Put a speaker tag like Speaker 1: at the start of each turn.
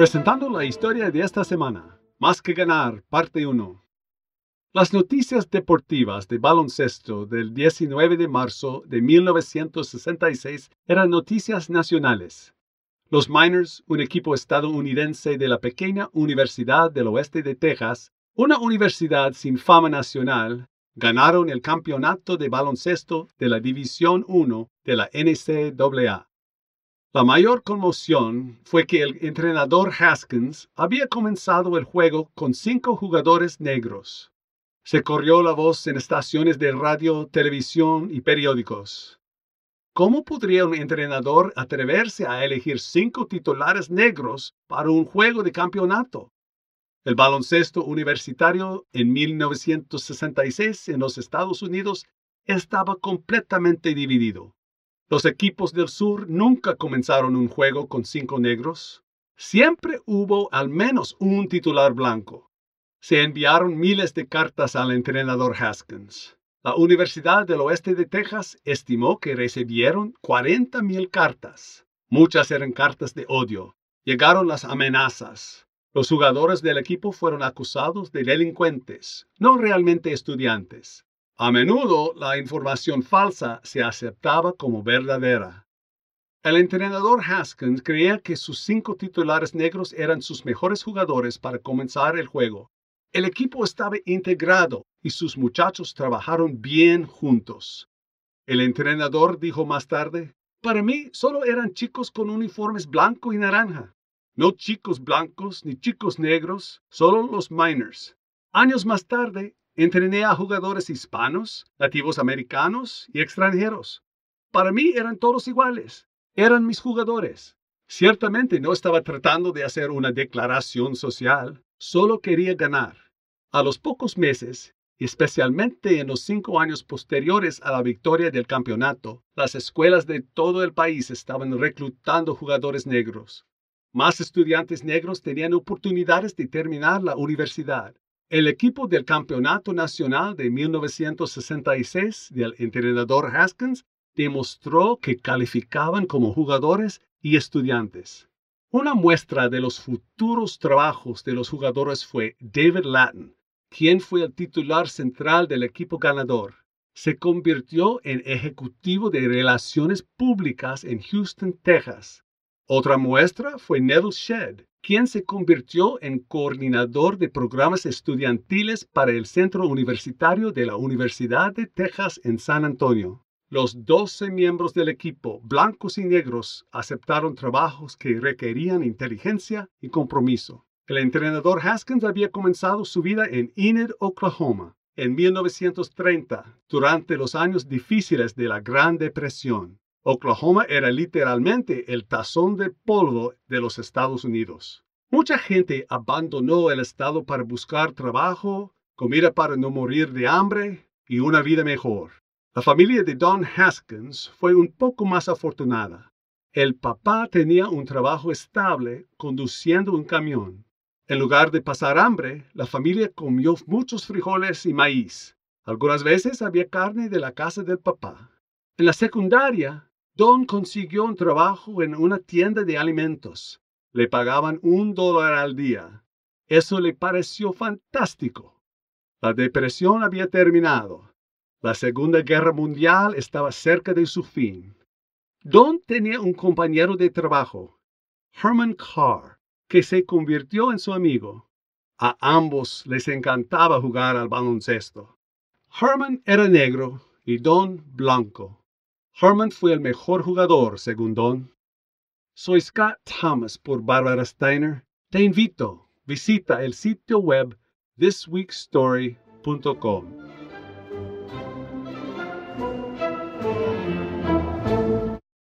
Speaker 1: Presentando la historia de esta semana, Más que ganar, parte 1. Las noticias deportivas de baloncesto del 19 de marzo de 1966 eran noticias nacionales. Los Miners, un equipo estadounidense de la pequeña Universidad del Oeste de Texas, una universidad sin fama nacional, ganaron el campeonato de baloncesto de la División 1 de la NCAA. La mayor conmoción fue que el entrenador Haskins había comenzado el juego con cinco jugadores negros. Se corrió la voz en estaciones de radio, televisión y periódicos. ¿Cómo podría un entrenador atreverse a elegir cinco titulares negros para un juego de campeonato? El baloncesto universitario en 1966 en los Estados Unidos estaba completamente dividido. Los equipos del sur nunca comenzaron un juego con cinco negros. Siempre hubo al menos un titular blanco. Se enviaron miles de cartas al entrenador Haskins. La Universidad del Oeste de Texas estimó que recibieron 40.000 cartas. Muchas eran cartas de odio. Llegaron las amenazas. Los jugadores del equipo fueron acusados de delincuentes, no realmente estudiantes. A menudo la información falsa se aceptaba como verdadera. El entrenador Haskins creía que sus cinco titulares negros eran sus mejores jugadores para comenzar el juego. El equipo estaba integrado y sus muchachos trabajaron bien juntos. El entrenador dijo más tarde, para mí solo eran chicos con uniformes blanco y naranja. No chicos blancos ni chicos negros, solo los miners. Años más tarde, Entrené a jugadores hispanos, nativos americanos y extranjeros. Para mí eran todos iguales. Eran mis jugadores. Ciertamente no estaba tratando de hacer una declaración social, solo quería ganar. A los pocos meses, especialmente en los cinco años posteriores a la victoria del campeonato, las escuelas de todo el país estaban reclutando jugadores negros. Más estudiantes negros tenían oportunidades de terminar la universidad. El equipo del Campeonato Nacional de 1966 del entrenador Haskins demostró que calificaban como jugadores y estudiantes. Una muestra de los futuros trabajos de los jugadores fue David Lattin, quien fue el titular central del equipo ganador. Se convirtió en ejecutivo de relaciones públicas en Houston, Texas. Otra muestra fue Neville Shedd, quien se convirtió en coordinador de programas estudiantiles para el Centro Universitario de la Universidad de Texas en San Antonio. Los 12 miembros del equipo, blancos y negros, aceptaron trabajos que requerían inteligencia y compromiso. El entrenador Haskins había comenzado su vida en Enid, Oklahoma, en 1930, durante los años difíciles de la Gran Depresión. Oklahoma era literalmente el tazón de polvo de los Estados Unidos. Mucha gente abandonó el estado para buscar trabajo, comida para no morir de hambre y una vida mejor. La familia de Don Haskins fue un poco más afortunada. El papá tenía un trabajo estable conduciendo un camión. En lugar de pasar hambre, la familia comió muchos frijoles y maíz. Algunas veces había carne de la casa del papá. En la secundaria, Don consiguió un trabajo en una tienda de alimentos. Le pagaban un dólar al día. Eso le pareció fantástico. La depresión había terminado. La Segunda Guerra Mundial estaba cerca de su fin. Don tenía un compañero de trabajo, Herman Carr, que se convirtió en su amigo. A ambos les encantaba jugar al baloncesto. Herman era negro y Don blanco. Herman fue el mejor jugador, según Don. Soy Scott Thomas por Barbara Steiner. Te invito, visita el sitio web thisweekstory.com.